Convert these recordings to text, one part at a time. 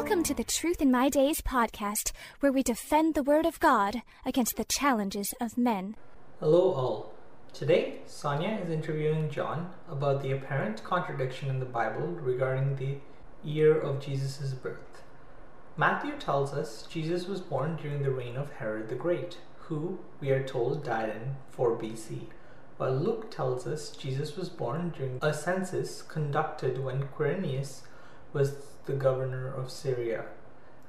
Welcome to the Truth in My Days podcast, where we defend the Word of God against the challenges of men. Hello, all. Today, Sonia is interviewing John about the apparent contradiction in the Bible regarding the year of Jesus' birth. Matthew tells us Jesus was born during the reign of Herod the Great, who, we are told, died in 4 BC, while Luke tells us Jesus was born during a census conducted when Quirinius was the governor of Syria,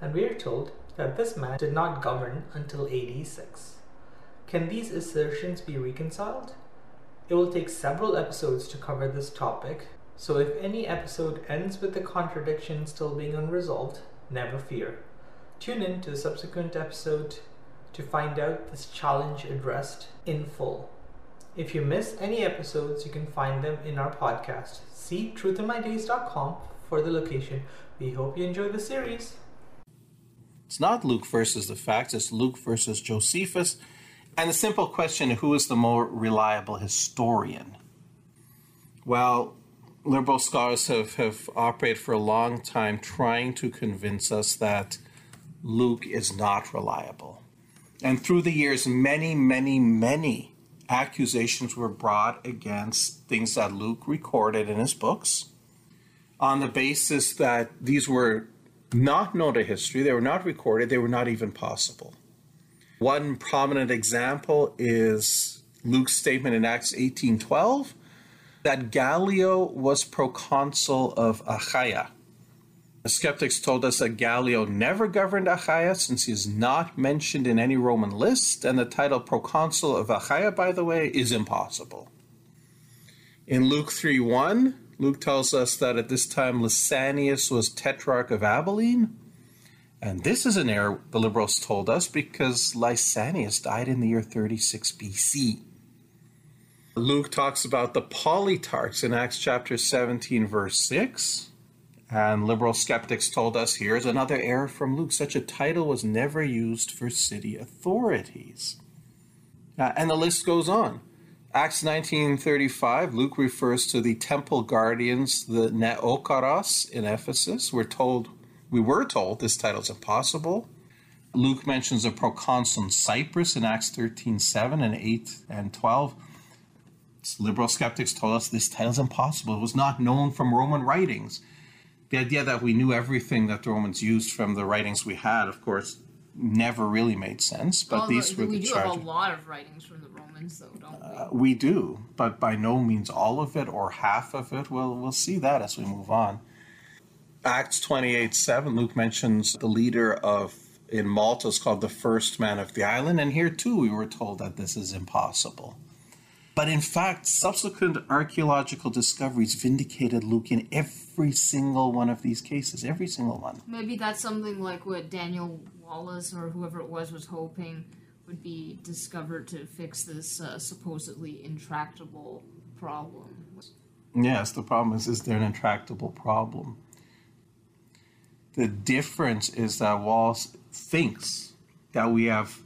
and we are told that this man did not govern until AD 6. Can these assertions be reconciled? It will take several episodes to cover this topic, so if any episode ends with the contradiction still being unresolved, never fear. Tune in to the subsequent episode to find out this challenge addressed in full. If you miss any episodes, you can find them in our podcast. See truthinmydays.com for the location. We hope you enjoy the series. It's not Luke versus the facts, it's Luke versus Josephus. And the simple question who is the more reliable historian? Well, liberal scholars have, have operated for a long time trying to convince us that Luke is not reliable. And through the years, many, many, many accusations were brought against things that Luke recorded in his books on the basis that these were not known to history, they were not recorded, they were not even possible. One prominent example is Luke's statement in Acts 18:12 that Gallio was proconsul of Achaia. The skeptics told us that Gallio never governed Achaia since he is not mentioned in any Roman list, and the title proconsul of Achaia, by the way, is impossible. In Luke 3:1, Luke tells us that at this time Lysanias was tetrarch of Abilene. And this is an error, the liberals told us, because Lysanias died in the year 36 BC. Luke talks about the polytarchs in Acts chapter 17, verse 6. And liberal skeptics told us here's another error from Luke. Such a title was never used for city authorities. Uh, and the list goes on. Acts 19:35, Luke refers to the temple guardians, the Neokoros in Ephesus. We're told, we were told this title is impossible. Luke mentions a proconsul in Cyprus in Acts 13:7 and 8 and 12. Liberal skeptics told us this title is impossible. It was not known from Roman writings. The idea that we knew everything that the Romans used from the writings we had, of course, never really made sense. But these the- were we the do have a lot of writings from the Romans, though, don't we? Uh, we do, but by no means all of it or half of it. We'll we'll see that as we move on. Acts twenty eight seven. Luke mentions the leader of in Malta is called the first man of the island, and here too we were told that this is impossible. But in fact, subsequent archaeological discoveries vindicated Luke in every single one of these cases, every single one. Maybe that's something like what Daniel Wallace or whoever it was was hoping would be discovered to fix this uh, supposedly intractable problem. Yes, the problem is, is there an intractable problem? The difference is that Wallace thinks that we have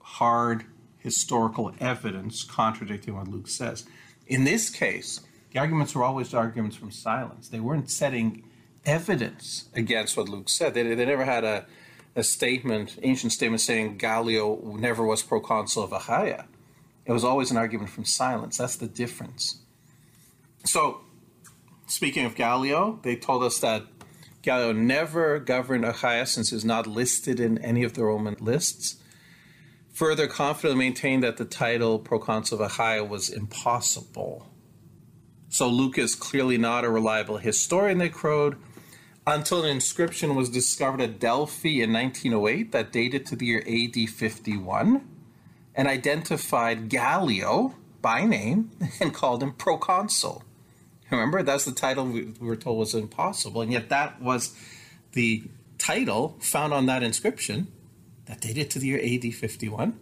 hard historical evidence contradicting what Luke says. In this case, the arguments were always arguments from silence. They weren't setting evidence against what Luke said. They, they never had a, a statement, ancient statement saying Gallio never was proconsul of Achaia. It was always an argument from silence. That's the difference. So, speaking of Gallio, they told us that Gallio never governed Achaia since he was not listed in any of the Roman lists. Further, confidently maintained that the title proconsul of Achaia was impossible. So, Luke is clearly not a reliable historian, they crowed, until an inscription was discovered at Delphi in 1908 that dated to the year AD 51 and identified Gallio by name and called him proconsul. Remember, that's the title we we were told was impossible, and yet that was the title found on that inscription that dated to the year AD 51.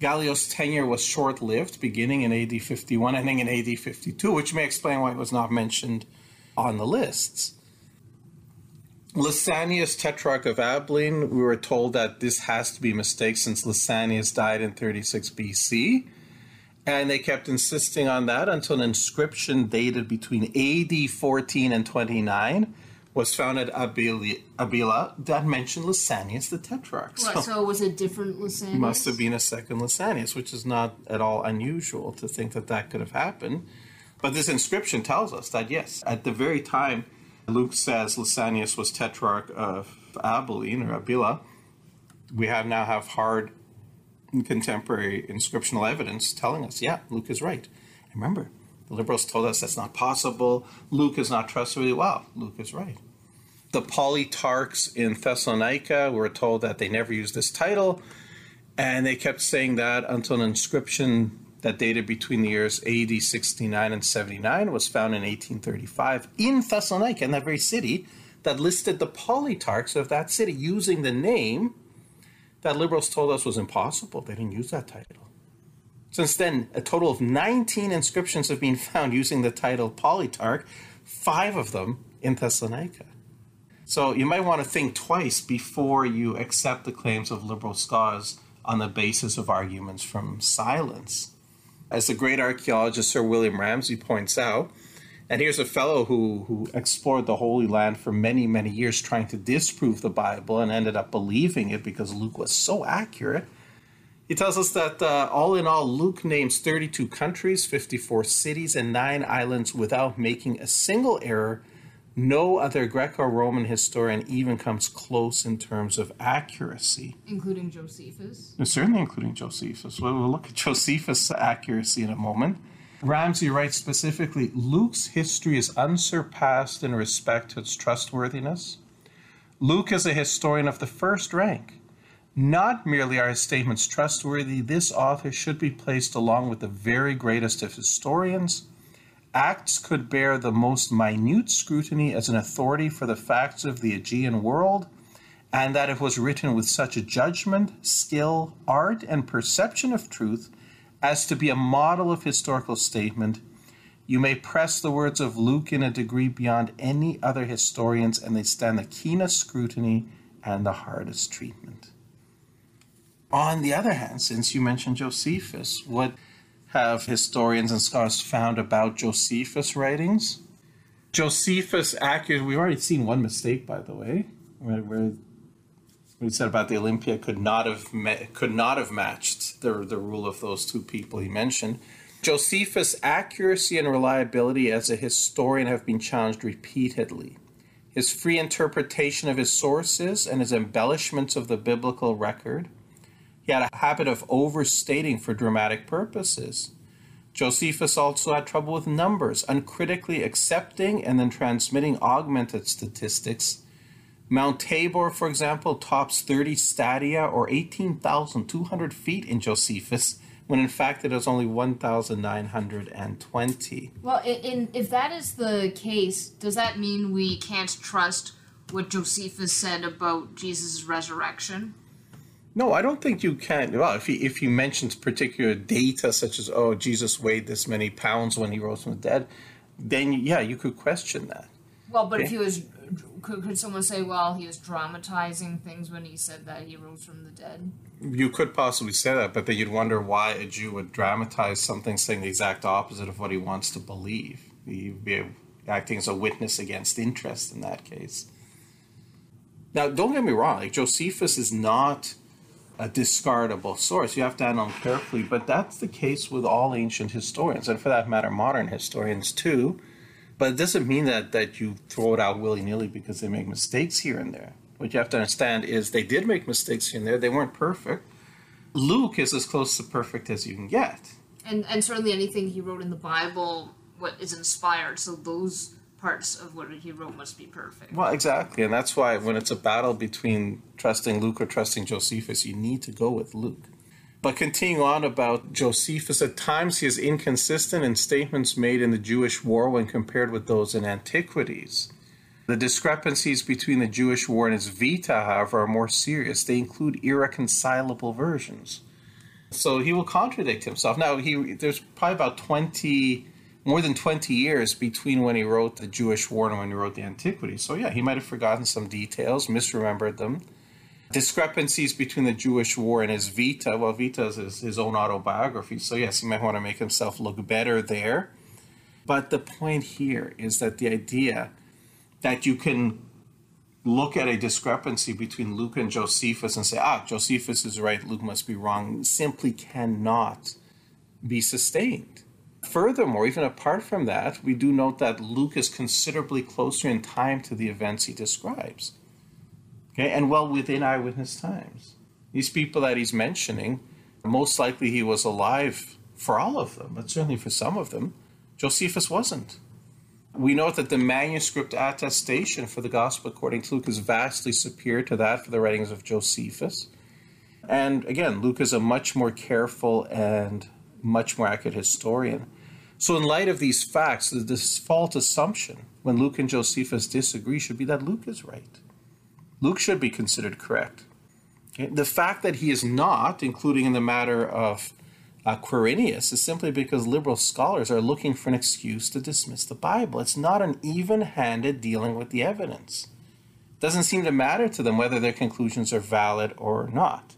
Gallio's tenure was short lived, beginning in AD 51, ending in AD 52, which may explain why it was not mentioned on the lists. Lysanias, Tetrarch of Abilene, we were told that this has to be a mistake since Lysanias died in 36 BC. And they kept insisting on that until an inscription dated between AD 14 and 29 was found at Abila, Abila that mentioned Lysanias the Tetrarch. What, so it was a different Lysanias? must have been a second Lysanias, which is not at all unusual to think that that could have happened. But this inscription tells us that yes, at the very time Luke says Lysanias was tetrarch of Abilene or Abila, we have now have hard contemporary inscriptional evidence telling us, yeah, Luke is right. And remember, the liberals told us that's not possible. Luke is not trustworthy. Wow, Luke is right. The polytarchs in Thessalonica were told that they never used this title, and they kept saying that until an inscription that dated between the years AD 69 and 79 was found in 1835 in Thessalonica, in that very city, that listed the polytarchs of that city using the name that liberals told us was impossible. They didn't use that title. Since then, a total of 19 inscriptions have been found using the title Polytarch, five of them in Thessalonica. So you might want to think twice before you accept the claims of liberal scholars on the basis of arguments from silence. As the great archaeologist Sir William Ramsay points out, and here's a fellow who, who explored the Holy Land for many, many years trying to disprove the Bible and ended up believing it because Luke was so accurate. He tells us that uh, all in all, Luke names 32 countries, 54 cities, and nine islands without making a single error. No other Greco Roman historian even comes close in terms of accuracy. Including Josephus? Uh, certainly, including Josephus. We'll look at Josephus' accuracy in a moment. Ramsay writes specifically Luke's history is unsurpassed in respect to its trustworthiness. Luke is a historian of the first rank. Not merely are his statements trustworthy, this author should be placed along with the very greatest of historians. Acts could bear the most minute scrutiny as an authority for the facts of the Aegean world, and that it was written with such a judgment, skill, art, and perception of truth as to be a model of historical statement, you may press the words of Luke in a degree beyond any other historians, and they stand the keenest scrutiny and the hardest treatment. On the other hand, since you mentioned Josephus, what have historians and scholars found about Josephus' writings? Josephus accurate. We've already seen one mistake, by the way, where, where we said about the Olympiad could not have could not have matched the the rule of those two people he mentioned. Josephus' accuracy and reliability as a historian have been challenged repeatedly. His free interpretation of his sources and his embellishments of the biblical record. He had a habit of overstating for dramatic purposes. Josephus also had trouble with numbers, uncritically accepting and then transmitting augmented statistics Mount Tabor, for example, tops 30 stadia or 18,200 feet in Josephus, when in fact it is only 1,920. Well, in, if that is the case, does that mean we can't trust what Josephus said about Jesus' resurrection? No, I don't think you can. Well, if he if he mentions particular data such as oh Jesus weighed this many pounds when he rose from the dead, then yeah, you could question that. Well, but okay. if he was could, could someone say, well, he was dramatizing things when he said that he rose from the dead? You could possibly say that, but then you'd wonder why a Jew would dramatize something saying the exact opposite of what he wants to believe. He'd be acting as a witness against interest in that case. Now, don't get me wrong, like Josephus is not a discardable source. You have to handle him carefully, but that's the case with all ancient historians, and for that matter, modern historians too but it doesn't mean that, that you throw it out willy nilly because they make mistakes here and there. What you have to understand is they did make mistakes here and there. They weren't perfect. Luke is as close to perfect as you can get. And and certainly anything he wrote in the Bible what is inspired. So those parts of what he wrote must be perfect. Well, exactly, and that's why when it's a battle between trusting Luke or trusting Josephus, you need to go with Luke. But continuing on about Josephus, at times he is inconsistent in statements made in the Jewish war when compared with those in Antiquities. The discrepancies between the Jewish war and his Vita, however, are more serious. They include irreconcilable versions. So he will contradict himself. Now, he there's probably about 20, more than 20 years between when he wrote the Jewish war and when he wrote the Antiquity. So, yeah, he might have forgotten some details, misremembered them. Discrepancies between the Jewish war and his Vita. Well, Vita is his, his own autobiography. So, yes, he might want to make himself look better there. But the point here is that the idea that you can look at a discrepancy between Luke and Josephus and say, ah, Josephus is right, Luke must be wrong, simply cannot be sustained. Furthermore, even apart from that, we do note that Luke is considerably closer in time to the events he describes. Okay, and well within eyewitness times. These people that he's mentioning, most likely he was alive for all of them, but certainly for some of them. Josephus wasn't. We note that the manuscript attestation for the Gospel according to Luke is vastly superior to that for the writings of Josephus. And again, Luke is a much more careful and much more accurate historian. So, in light of these facts, the default assumption when Luke and Josephus disagree should be that Luke is right. Luke should be considered correct. Okay? The fact that he is not, including in the matter of uh, Quirinius is simply because liberal scholars are looking for an excuse to dismiss the Bible. It's not an even handed dealing with the evidence. It doesn't seem to matter to them whether their conclusions are valid or not.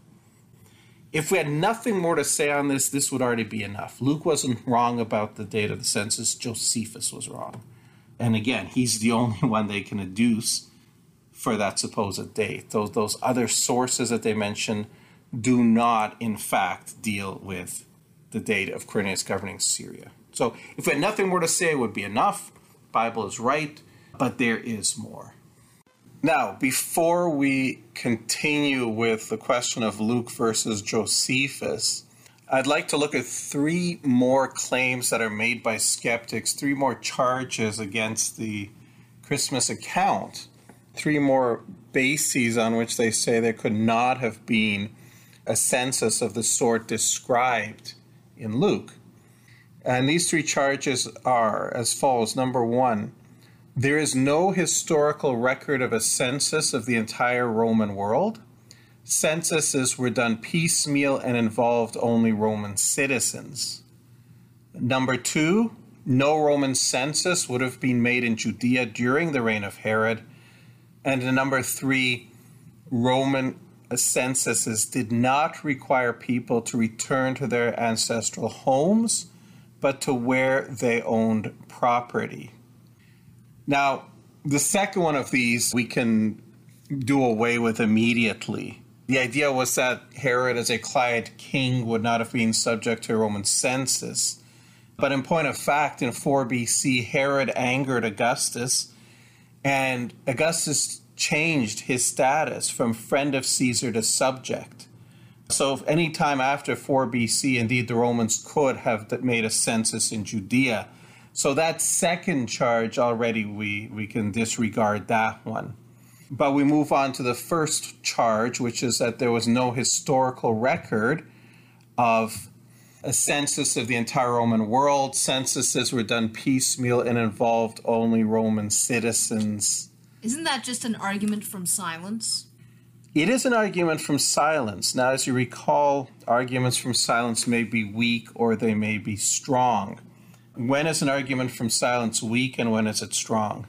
If we had nothing more to say on this, this would already be enough. Luke wasn't wrong about the date of the census, Josephus was wrong. And again, he's the only one they can adduce for that supposed date. Those, those other sources that they mention do not, in fact, deal with the date of Quirinius governing Syria. So if we had nothing more to say, it would be enough. Bible is right, but there is more. Now, before we continue with the question of Luke versus Josephus, I'd like to look at three more claims that are made by skeptics, three more charges against the Christmas account, three more bases on which they say there could not have been a census of the sort described in Luke. And these three charges are as follows Number one, there is no historical record of a census of the entire Roman world. Censuses were done piecemeal and involved only Roman citizens. Number two, no Roman census would have been made in Judea during the reign of Herod. And number three, Roman censuses did not require people to return to their ancestral homes, but to where they owned property. Now, the second one of these we can do away with immediately. The idea was that Herod, as a client king, would not have been subject to a Roman census. But in point of fact, in 4 BC, Herod angered Augustus, and Augustus changed his status from friend of Caesar to subject. So, any time after 4 BC, indeed, the Romans could have made a census in Judea. So, that second charge already, we, we can disregard that one. But we move on to the first charge, which is that there was no historical record of a census of the entire Roman world. Censuses were done piecemeal and involved only Roman citizens isn't that just an argument from silence? It is an argument from silence. Now, as you recall, arguments from silence may be weak or they may be strong. When is an argument from silence weak and when is it strong?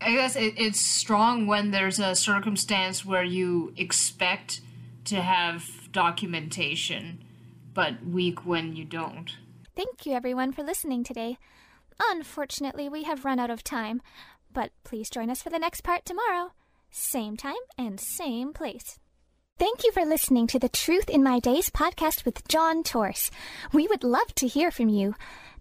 I guess it, it's strong when there's a circumstance where you expect to have documentation, but weak when you don't. Thank you, everyone, for listening today. Unfortunately, we have run out of time, but please join us for the next part tomorrow. Same time and same place. Thank you for listening to the Truth in My Days podcast with John Torse. We would love to hear from you.